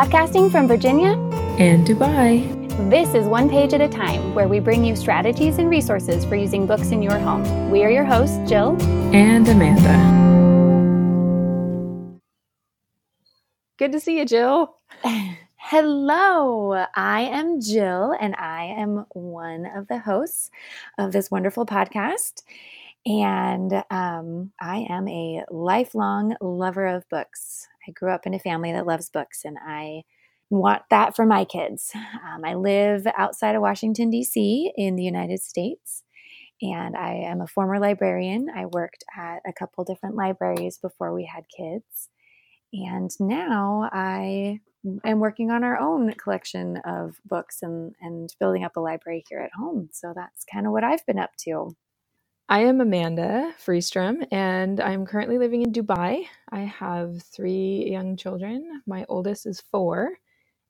Podcasting from Virginia and Dubai. This is One Page at a Time, where we bring you strategies and resources for using books in your home. We are your hosts, Jill and Amanda. Good to see you, Jill. Hello, I am Jill, and I am one of the hosts of this wonderful podcast. And um, I am a lifelong lover of books. I grew up in a family that loves books, and I want that for my kids. Um, I live outside of Washington, D.C., in the United States, and I am a former librarian. I worked at a couple different libraries before we had kids. And now I am working on our own collection of books and, and building up a library here at home. So that's kind of what I've been up to. I am Amanda Freestrom, and I'm currently living in Dubai. I have three young children. My oldest is four,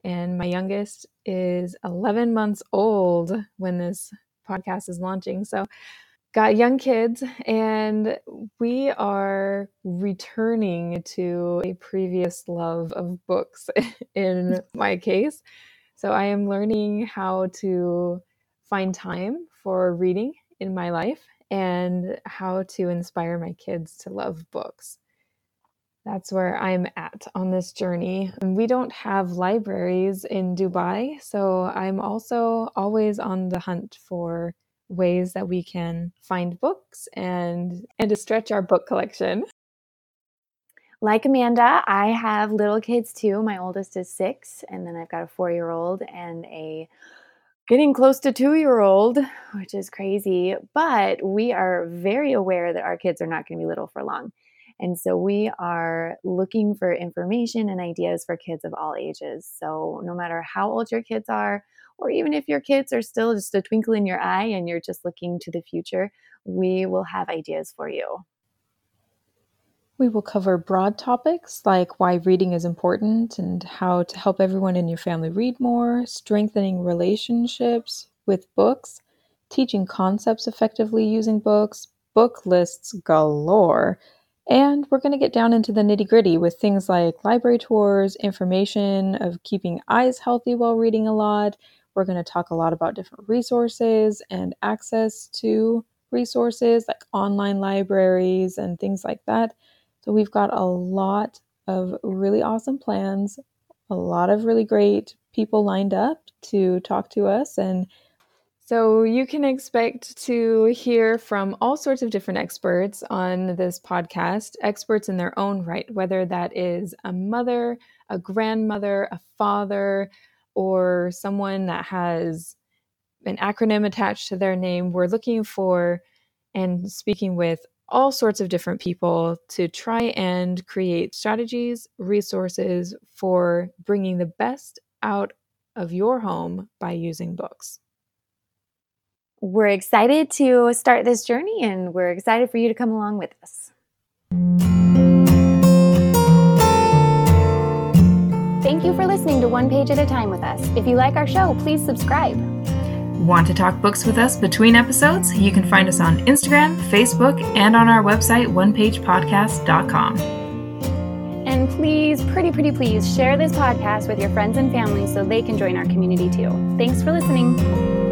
and my youngest is 11 months old when this podcast is launching. So, got young kids, and we are returning to a previous love of books in my case. So, I am learning how to find time for reading in my life and how to inspire my kids to love books. That's where I'm at on this journey. We don't have libraries in Dubai, so I'm also always on the hunt for ways that we can find books and and to stretch our book collection. Like Amanda, I have little kids too. My oldest is 6 and then I've got a 4-year-old and a getting close to two year old, which is crazy. But we are very aware that our kids are not going to be little for long. And so we are looking for information and ideas for kids of all ages. So no matter how old your kids are, or even if your kids are still just a twinkle in your eye and you're just looking to the future, we will have ideas for you. We will cover broad topics like why reading is important and how to help everyone in your family read more, strengthening relationships with books, teaching concepts effectively using books, book lists galore. And we're going to get down into the nitty gritty with things like library tours, information of keeping eyes healthy while reading a lot. We're going to talk a lot about different resources and access to resources like online libraries and things like that. So we've got a lot of really awesome plans, a lot of really great people lined up to talk to us and so you can expect to hear from all sorts of different experts on this podcast, experts in their own right, whether that is a mother, a grandmother, a father, or someone that has an acronym attached to their name. We're looking for and speaking with all sorts of different people to try and create strategies, resources for bringing the best out of your home by using books. We're excited to start this journey and we're excited for you to come along with us. Thank you for listening to One Page at a Time with us. If you like our show, please subscribe. Want to talk books with us between episodes? You can find us on Instagram, Facebook, and on our website, onepagepodcast.com. And please, pretty, pretty please, share this podcast with your friends and family so they can join our community too. Thanks for listening.